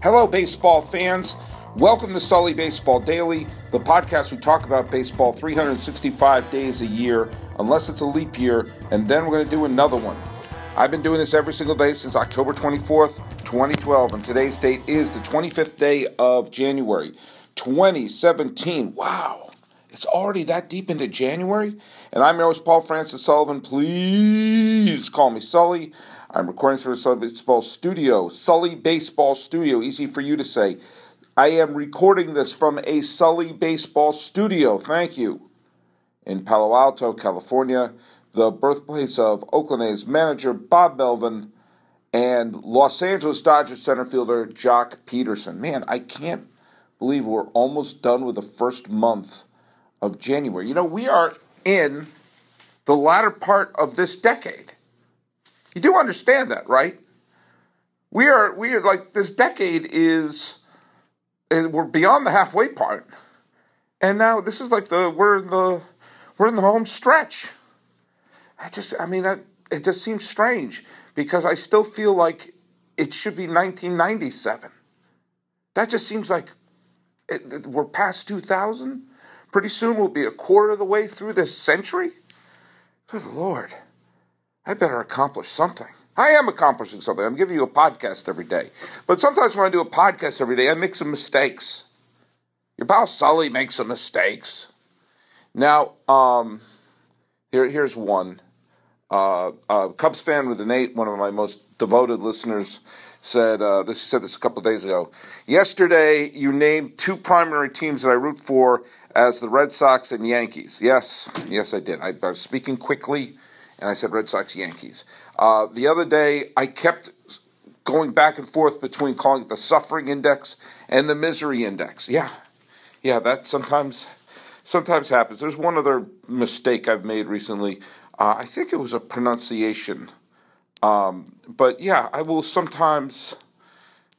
Hello, baseball fans. Welcome to Sully Baseball Daily, the podcast we talk about baseball 365 days a year, unless it's a leap year, and then we're going to do another one. I've been doing this every single day since October 24th, 2012, and today's date is the 25th day of January, 2017. Wow, it's already that deep into January? And I'm your host, Paul Francis Sullivan. Please call me Sully. I'm recording from the Sully Baseball Studio, Sully Baseball Studio, easy for you to say. I am recording this from a Sully Baseball Studio, thank you, in Palo Alto, California the birthplace of Oakland A's manager Bob Melvin and Los Angeles Dodgers center fielder Joc Pederson. Man, I can't believe we're almost done with the first month of January. You know, we are in the latter part of this decade. You do understand that, right? We are we are like this decade is we're beyond the halfway part. And now this is like the we're in the we're in the home stretch. I just, I mean, that it just seems strange because I still feel like it should be 1997. That just seems like it, we're past 2000. Pretty soon we'll be a quarter of the way through this century. Good Lord, I better accomplish something. I am accomplishing something. I'm giving you a podcast every day. But sometimes when I do a podcast every day, I make some mistakes. Your pal Sully makes some mistakes. Now, um, here, here's one. Uh, Cubs fan with an eight, one of my most devoted listeners, said uh, this. Said this a couple days ago. Yesterday, you named two primary teams that I root for as the Red Sox and Yankees. Yes, yes, I did. I, I was speaking quickly, and I said Red Sox, Yankees. Uh, the other day, I kept going back and forth between calling it the suffering index and the misery index. Yeah, yeah, that sometimes sometimes happens. There's one other mistake I've made recently. Uh, I think it was a pronunciation. Um, but yeah, I will sometimes.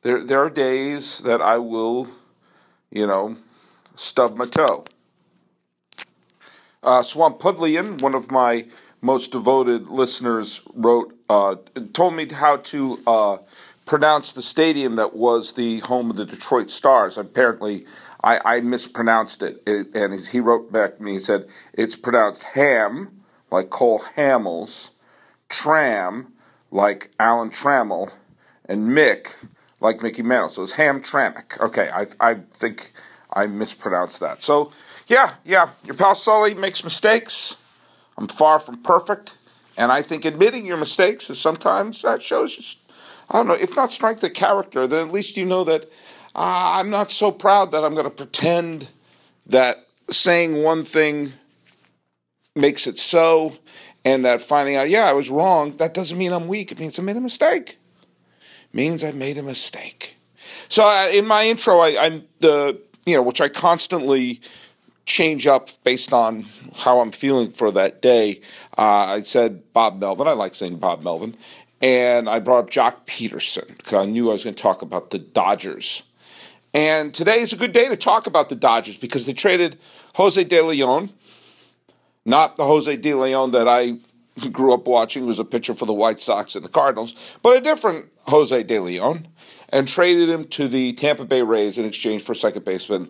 There, there are days that I will, you know, stub my toe. Uh, Swampudlian, one of my most devoted listeners, wrote, uh, told me how to uh, pronounce the stadium that was the home of the Detroit Stars. Apparently, I, I mispronounced it. it, and he wrote back to me. He said it's pronounced Ham, like Cole Hamels, Tram, like Alan Trammell, and Mick, like Mickey Mantle. So it's Ham Hamtramck. Okay, I, I think I mispronounced that. So, yeah, yeah, your pal Sully makes mistakes. I'm far from perfect. And I think admitting your mistakes is sometimes that shows just, I don't know, if not strength of character, then at least you know that uh, I'm not so proud that I'm going to pretend that saying one thing makes it so, and that finding out, yeah, I was wrong, that doesn't mean I'm weak. It means I made a mistake. It means I made a mistake. So uh, in my intro, I, I'm the you know which I constantly change up based on how I'm feeling for that day. Uh, I said Bob Melvin. I like saying Bob Melvin. And I brought up Joc Pederson because I knew I was going to talk about the Dodgers. And today is a good day to talk about the Dodgers because they traded Jose De Leon, not the Jose De Leon that I grew up watching, who was a pitcher for the White Sox and the Cardinals, but a different Jose De Leon, and traded him to the Tampa Bay Rays in exchange for second baseman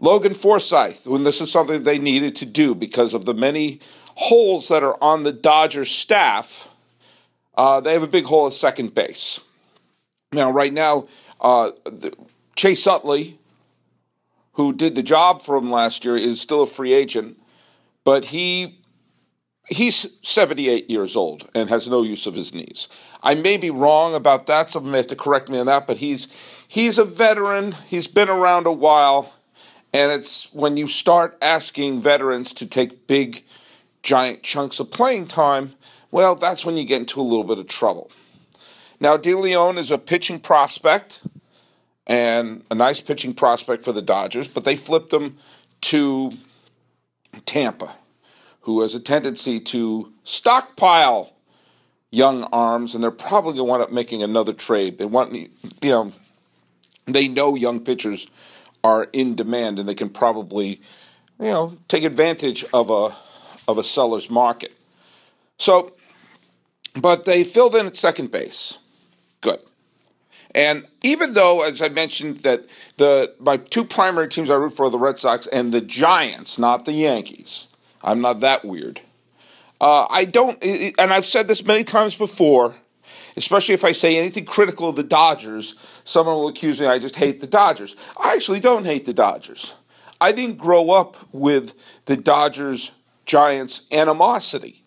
Logan Forsythe. When this is something they needed to do because of the many holes that are on the Dodgers staff, uh, they have a big hole at second base. Now, right now, uh, Chase Utley, who did the job for him last year, is still a free agent, but he he's 78 years old and has no use of his knees. I may be wrong about that. Someone may have to correct me on that, but he's he's a veteran. He's been around a while, and it's when you start asking veterans to take big, giant chunks of playing time, well, that's when you get into a little bit of trouble. Now, De Leon is a pitching prospect and a nice pitching prospect for the Dodgers, but they flipped him to Tampa, who has a tendency to stockpile young arms, and they're probably going to wind up making another trade. They want, you know, they know young pitchers are in demand, and they can probably, you know, take advantage of a of a seller's market. So, but they filled in at second base. Good. And even though, as I mentioned, that the my two primary teams I root for are the Red Sox and the Giants, not the Yankees. I'm not that weird. Uh, I don't, and I've said this many times before. Especially if I say anything critical of the Dodgers, someone will accuse me I just hate the Dodgers. I actually don't hate the Dodgers. I didn't grow up with the Dodgers Giants animosity.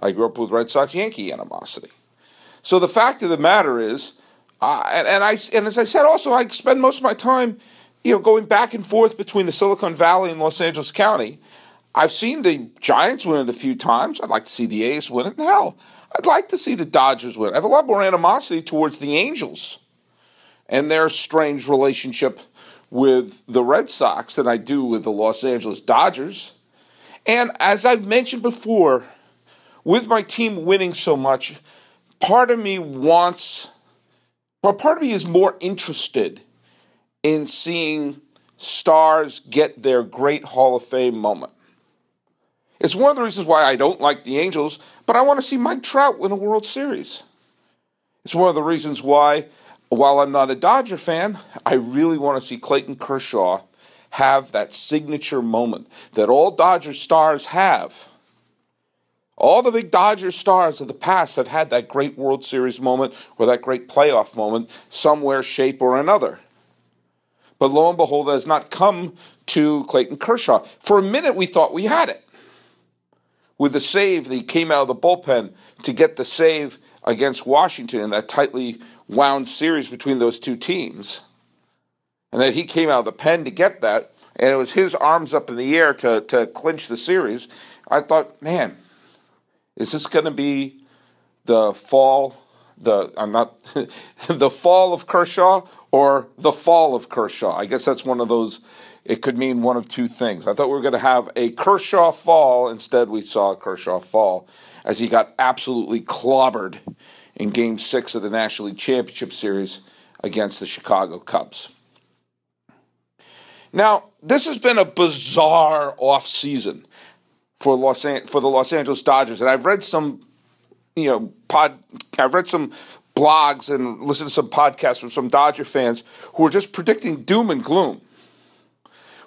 I grew up with Red Sox Yankee animosity. So the fact of the matter is, uh, and, I and as I said, also I spend most of my time, you know, going back and forth between the Silicon Valley and Los Angeles County. I've seen the Giants win it a few times. I'd like to see the A's win it. Hell, I'd like to see the Dodgers win. I have a lot more animosity towards the Angels and their strange relationship with the Red Sox than I do with the Los Angeles Dodgers. And as I've mentioned before, with my team winning so much, part of me wants, or part of me is more interested in seeing stars get their great Hall of Fame moment. It's one of the reasons why I don't like the Angels, but I want to see Mike Trout win a World Series. It's one of the reasons why, while I'm not a Dodger fan, I really want to see Clayton Kershaw have that signature moment that all Dodger stars have. All the big Dodger stars of the past have had that great World Series moment or that great playoff moment somewhere, shape, or another. But lo and behold, it has not come to Clayton Kershaw. For a minute, we thought we had it with the save that he came out of the bullpen to get the save against Washington in that tightly wound series between those two teams. And that he came out of the pen to get that, and it was his arms up in the air to, to clinch the series. I thought, man, is this going to be the fall? The I'm not the fall of Kershaw or the fall of Kershaw. I guess that's one of those it could mean one of two things. I thought we were going to have a Kershaw fall. Instead, we saw a Kershaw fall as he got absolutely clobbered in Game 6 of the National League Championship Series against the Chicago Cubs. Now, this has been a bizarre offseason for Los An- for the Los Angeles Dodgers, and I've read some, you know, pod. I've read some blogs and listened to some podcasts from some Dodger fans who are just predicting doom and gloom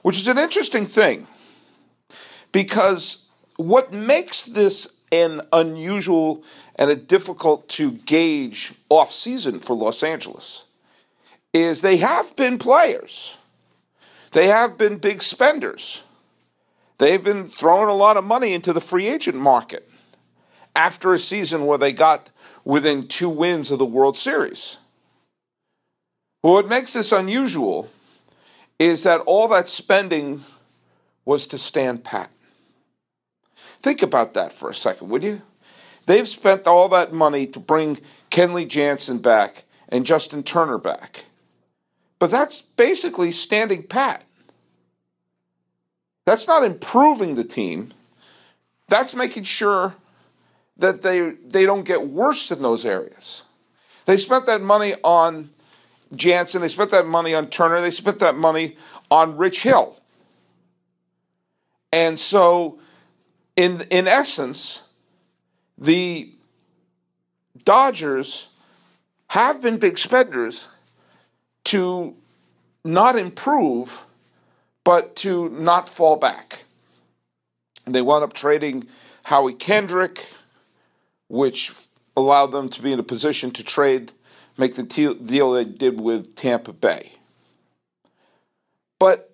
which is an interesting thing because what makes this an unusual and a difficult to gauge off season for Los Angeles is they have been players. They have been big spenders. They've been throwing a lot of money into the free agent market after a season where they got within two wins of the World Series. Well, what makes this unusual is that all that spending was to stand pat. Think about that for a second, would you? They've spent all that money to bring Kenley Jansen back and Justin Turner back. But that's basically standing pat. That's not improving the team. That's making sure that they they don't get worse in those areas. They spent that money on Jansen. They spent that money on Turner. They spent that money on Rich Hill. And so, in, in essence, the Dodgers have been big spenders to not improve, but to not fall back. And they wound up trading Howie Kendrick, which allowed them to be in a position to trade make the deal they did with Tampa Bay. But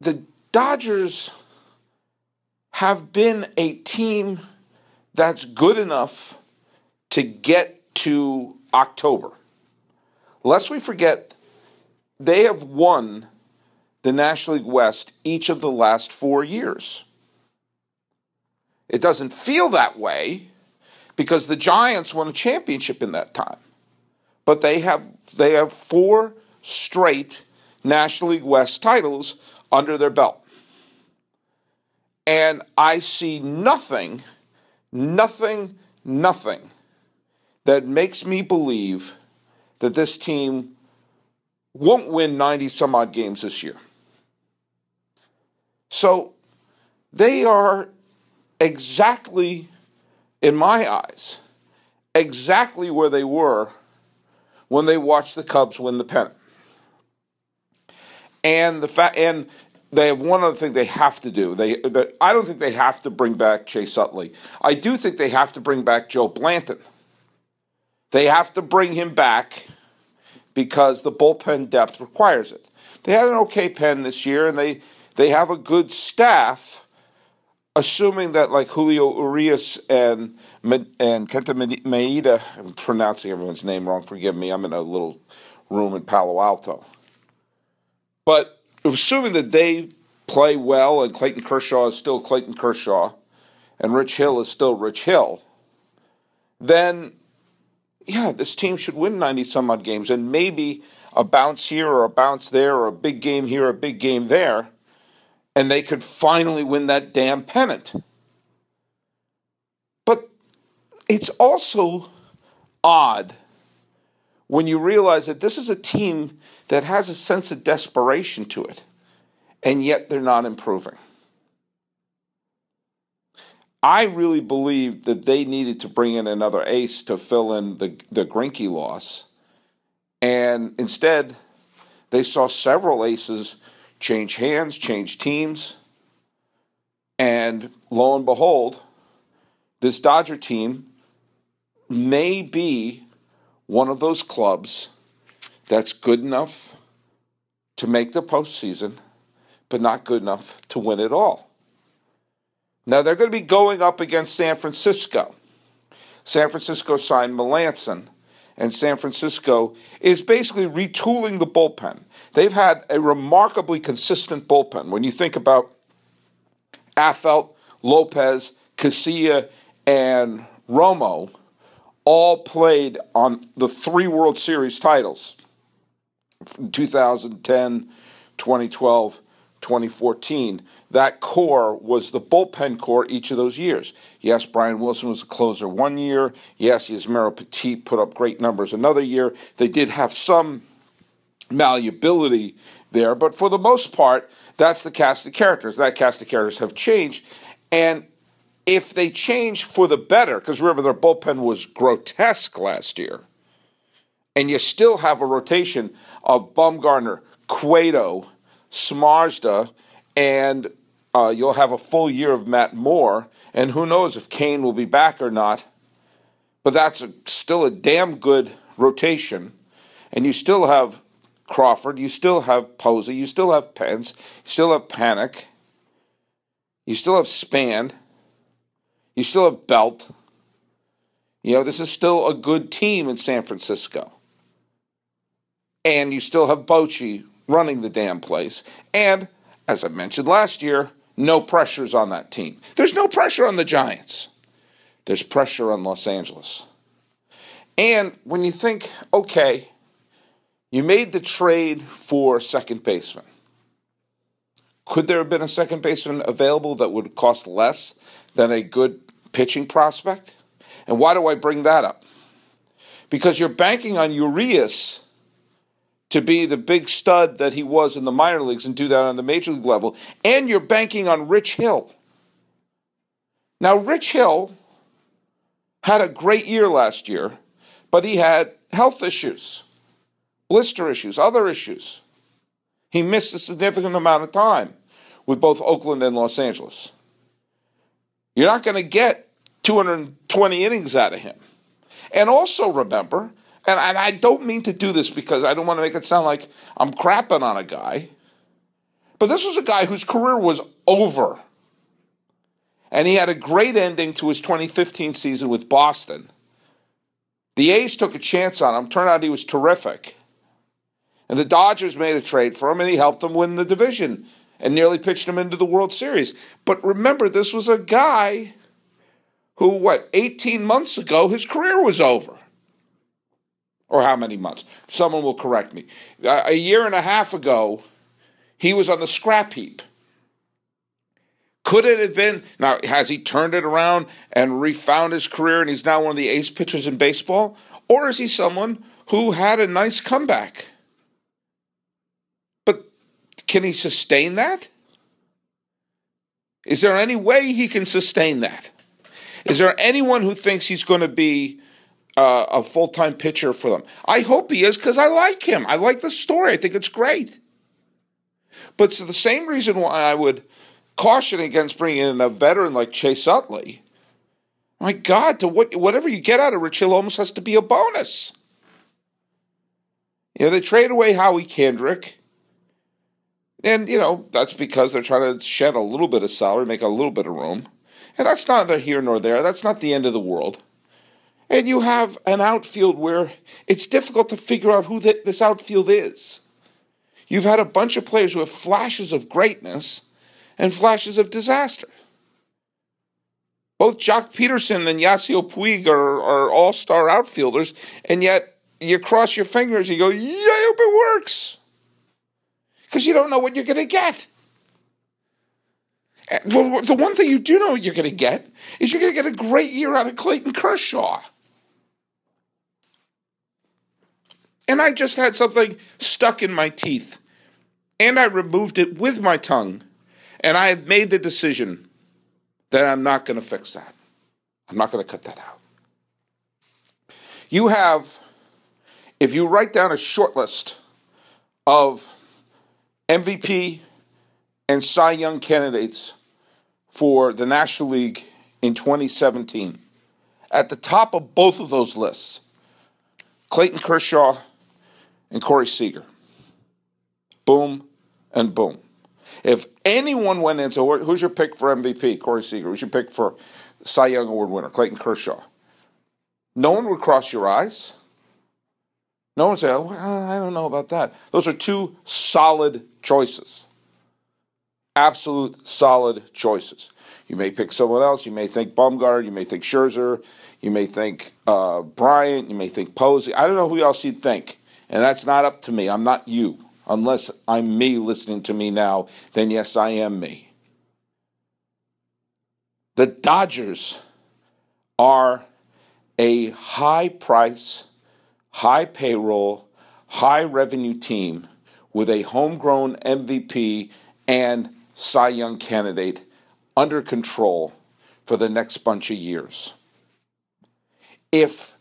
the Dodgers have been a team that's good enough to get to October. Lest we forget, they have won the National League West each of the last four years. It doesn't feel that way because the Giants won a championship in that time but they have they have four straight National League West titles under their belt. And I see nothing, nothing, nothing that makes me believe that this team won't win 90 some odd games this year. So they are exactly, in my eyes, exactly where they were when they watched the Cubs win the pennant. And the fact, and they have one other thing they have to do. They, I don't think they have to bring back Chase Utley. I do think they have to bring back Joe Blanton. They have to bring him back because the bullpen depth requires it. They had an okay pen this year, and they they have a good staff. Assuming that like Julio Urias and and Kenta Maeda, I'm pronouncing everyone's name wrong. Forgive me. I'm in a little room in Palo Alto. But assuming that they play well and Clayton Kershaw is still Clayton Kershaw and Rich Hill is still Rich Hill, then yeah, this team should win 90 some odd games and maybe a bounce here or a bounce there or a big game here, a big game there and they could finally win that damn pennant. But it's also odd when you realize that this is a team that has a sense of desperation to it, and yet they're not improving. I really believe that they needed to bring in another ace to fill in the, the Greinke loss. And instead, they saw several aces change hands, change teams. And lo and behold, this Dodger team may be one of those clubs that's good enough to make the postseason, but not good enough to win it all. Now they're going to be going up against San Francisco. San Francisco signed Melancon and San Francisco is basically retooling the bullpen. They've had a remarkably consistent bullpen. When you think about Affeldt, Lopez, Casilla, and Romo, all played on the three World Series titles 2010, 2012, 2014. That core was the bullpen core each of those years. Yes, Brian Wilson was a closer one year. Yes, Yusmeiro Petit put up great numbers another year. They did have some malleability there, but for the most part, that's the cast of characters. That cast of characters have changed. And if they change for the better, because remember their bullpen was grotesque last year, and you still have a rotation of Bumgarner, Cueto, Samardzija, and uh, you'll have a full year of Matt Moore, and who knows if Cain will be back or not. But that's a, still a damn good rotation, and you still have Crawford, you still have Posey, you still have Pence, you still have Panik, you still have Span, you still have Belt. You know, this is still a good team in San Francisco. And you still have Bochy running the damn place. And as I mentioned last year, no pressures on that team. There's no pressure on the Giants. There's pressure on Los Angeles. And when you think, okay, you made the trade for second baseman. Could there have been a second baseman available that would cost less than a good pitching prospect? And why do I bring that up? Because you're banking on Urias to be the big stud that he was in the minor leagues and do that on the major league level. And you're banking on Rich Hill. Now, Rich Hill had a great year last year, but he had health issues, blister issues, other issues. He missed a significant amount of time with both Oakland and Los Angeles. You're not going to get 220 innings out of him. And also remember, and, and I don't mean to do this because I don't want to make it sound like I'm crapping on a guy. But this was a guy whose career was over. And he had a great ending to his 2015 season with Boston. The A's took a chance on him. Turned out he was terrific. And the Dodgers made a trade for him, and he helped them win the division and nearly pitched him into the World Series. But remember, this was a guy who, what, 18 months ago, his career was over or how many months? Someone will correct me. A year and a half ago, he was on the scrap heap. Could it have been? Now, has he turned it around and refound his career and he's now one of the ace pitchers in baseball? Or is he someone who had a nice comeback? But can he sustain that? Is there any way he can sustain that? Is there anyone who thinks he's going to be uh, a full time pitcher for them. I hope he is because I like him. I like the story. I think it's great. But it's the same reason why I would caution against bringing in a veteran like Chase Utley. My God, to what, whatever you get out of Rich Hill almost has to be a bonus. You know, they trade away Howie Kendrick. And, you know, that's because they're trying to shed a little bit of salary, make a little bit of room. And that's neither here nor there. That's not the end of the world. And you have an outfield where it's difficult to figure out who the, this outfield is. You've had a bunch of players who have flashes of greatness and flashes of disaster. Both Joc Pederson and Yasiel Puig are, are all star outfielders, and yet you cross your fingers and you go, yeah, I hope it works. Because you don't know what you're going to get. Eh, well, the one thing you do know you're going to get is you're going to get a great year out of Clayton Kershaw. And I just had something stuck in my teeth. And I removed it with my tongue. And I have made the decision that I'm not going to fix that. I'm not going to cut that out. You have, if you write down a short list of MVP and Cy Young candidates for the National League in 2017, at the top of both of those lists, Clayton Kershaw and Corey Seager. Boom and boom. If anyone went into who's your pick for MVP, Corey Seager? Who's your pick for Cy Young Award winner, Clayton Kershaw? No one would cross your eyes. No one would say, oh, I don't know about that. Those are two solid choices. Absolute solid choices. You may pick someone else. You may think Bumgarner. You may think Scherzer. You may think uh, Bryant. You may think Posey. I don't know who else you'd think. And that's not up to me. I'm not you. Unless I'm me listening to me now, then yes, I am me. The Dodgers are a high price, high payroll, high revenue team with a homegrown MVP and Cy Young candidate under control for the next bunch of years. If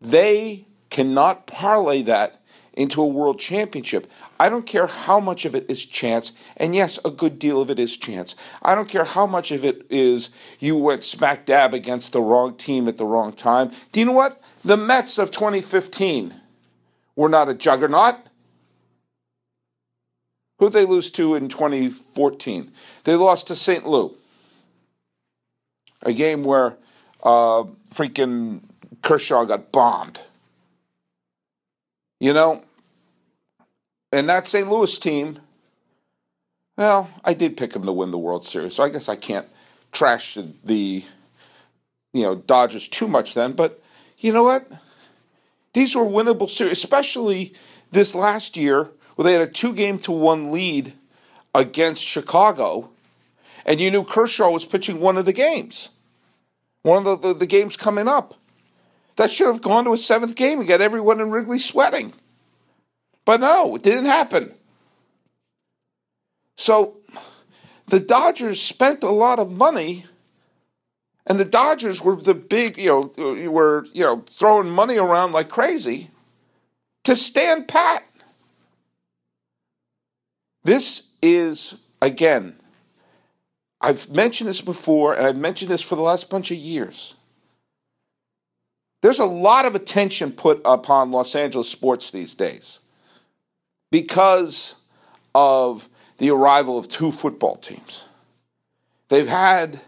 they cannot parlay that into a world championship. I don't care how much of it is chance, and yes, a good deal of it is chance. I don't care how much of it is you went smack dab against the wrong team at the wrong time. Do you know what? The Mets of 2015 were not a juggernaut. Who'd they lose to in 2014? They lost to St. Lou. A game where uh, freaking Kershaw got bombed. You know, and that St. Louis team, well, I did pick them to win the World Series, so I guess I can't trash the, you know Dodgers too much then. But you know what? These were winnable series, especially this last year where they had a two game to one lead against Chicago, and you knew Kershaw was pitching one of the games, one of the, the, the games coming up. That should have gone to a seventh game and got everyone in Wrigley sweating. But no, it didn't happen. So the Dodgers spent a lot of money, and the Dodgers were the big, you know, were you know throwing money around like crazy to stand pat. This is again. I've mentioned this before, and I've mentioned this for the last bunch of years. There's a lot of attention put upon Los Angeles sports these days because of the arrival of two football teams. They've had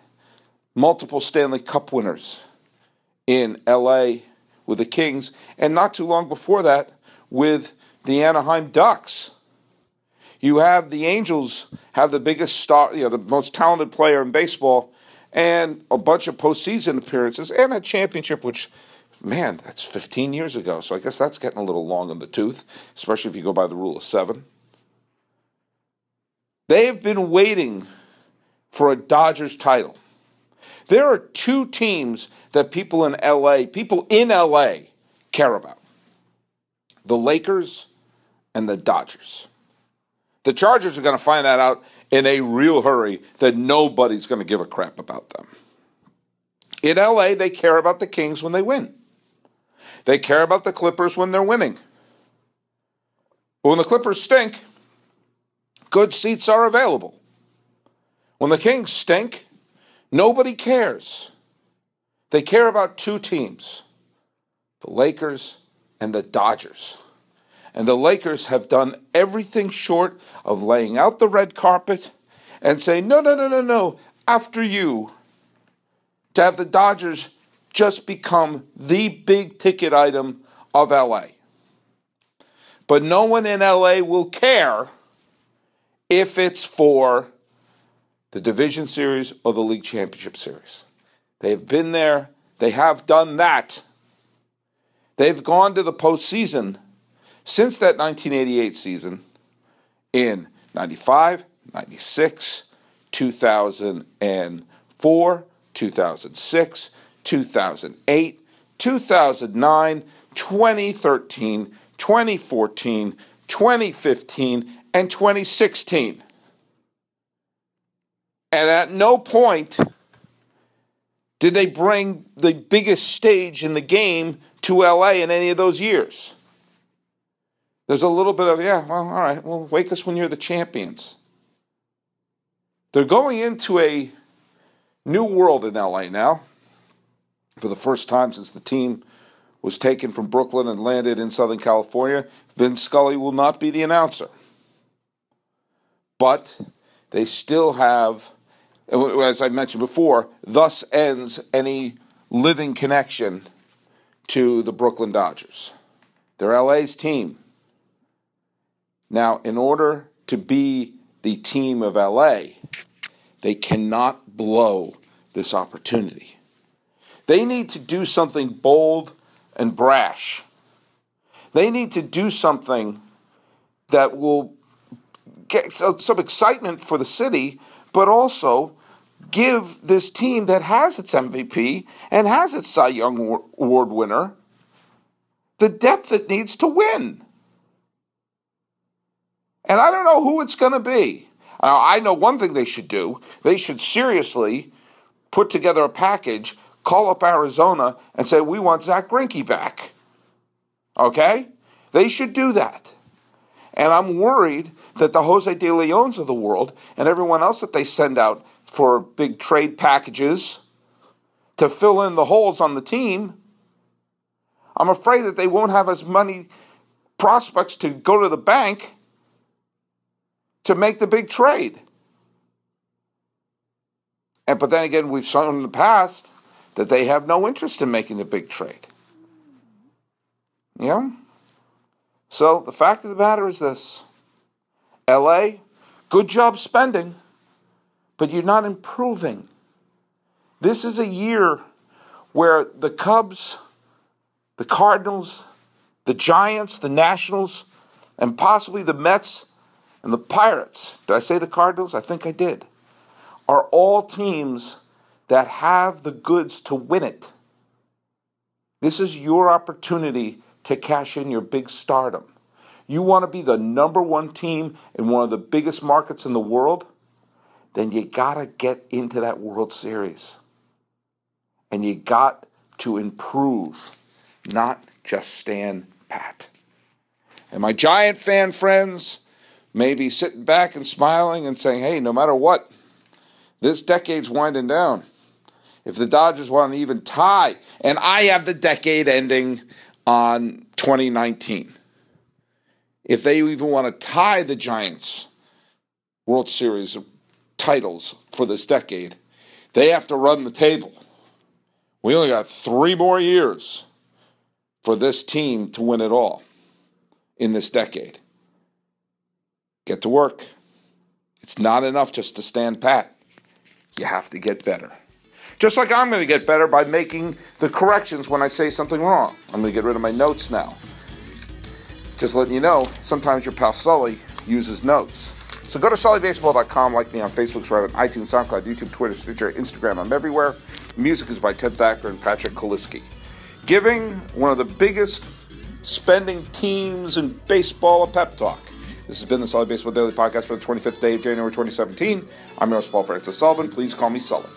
multiple Stanley Cup winners in LA with the Kings, and not too long before that with the Anaheim Ducks. You have the Angels have the biggest star, you know, the most talented player in baseball, and a bunch of postseason appearances and a championship, which man, that's 15 years ago. So I guess that's getting a little long in the tooth, especially if you go by the rule of seven. They have been waiting for a Dodgers title. There are two teams that people in LA, people in LA, care about the Lakers and the Dodgers. The Chargers are going to find that out in a real hurry that nobody's going to give a crap about them. In LA, they care about the Kings when they win. They care about the Clippers when they're winning. But when the Clippers stink, good seats are available. When the Kings stink, nobody cares. They care about two teams the Lakers and the Dodgers. And the Lakers have done everything short of laying out the red carpet and saying, no, no, no, no, no, after you, to have the Dodgers just become the big ticket item of LA. But no one in LA will care if it's for the division series or the league championship series. They've been there, they have done that. They've gone to the postseason since that 1988 season in 95, 96, 2004, 2006, 2008, 2009, 2013, 2014, 2015, and 2016. And at no point did they bring the biggest stage in the game to LA in any of those years. There's a little bit of, yeah, well, all right, well, wake us when you're the champions. They're going into a new world in LA now for the first time since the team was taken from Brooklyn and landed in Southern California. Vince Scully will not be the announcer. But they still have, as I mentioned before, thus ends any living connection to the Brooklyn Dodgers. They're LA's team. Now, in order to be the team of LA, they cannot blow this opportunity. They need to do something bold and brash. They need to do something that will get uh, some excitement for the city, but also give this team that has its MVP and has its Cy Young Award winner the depth it needs to win. And I don't know who it's going to be. I know one thing they should do. They should seriously put together a package call up Arizona and say, we want Zack Greinke back. Okay? They should do that. And I'm worried that the Jose De Leons of the world and everyone else that they send out for big trade packages to fill in the holes on the team, I'm afraid that they won't have as many prospects to go to the bank to make the big trade. And but then again, we've shown in the past that they have no interest in making the big trade. Yeah? So the fact of the matter is this LA, good job spending, but you're not improving. This is a year where the Cubs, the Cardinals, the Giants, the Nationals, and possibly the Mets and the Pirates, did I say the Cardinals? I think I did, are all teams that have the goods to win it. This is your opportunity to cash in your big stardom. You want to be the number one team in one of the biggest markets in the world? Then you got to get into that World Series. And you got to improve, not just stand pat. And my Giant fan friends may be sitting back and smiling and saying, hey, no matter what, this decade's winding down if the Dodgers want to even tie, and I have the decade ending on 2019. If they even want to tie the Giants World Series titles for this decade, they have to run the table. We only got three more years for this team to win it all in this decade. Get to work. It's not enough just to stand pat. You have to get better. Just like I'm going to get better by making the corrections when I say something wrong. I'm going to get rid of my notes now. Just letting you know, sometimes your pal Sully uses notes. So go to sullybaseball.com, like me on Facebook, subscribe on iTunes, SoundCloud, YouTube, Twitter, Stitcher, Instagram. I'm everywhere. Music is by Ted Thacker and Patrick Kaliski. Giving one of the biggest spending teams in baseball a pep talk. This has been the Sully Baseball Daily Podcast for the 25th day of January 2017. I'm your host, Paul Francis Sullivan. Please call me Sully.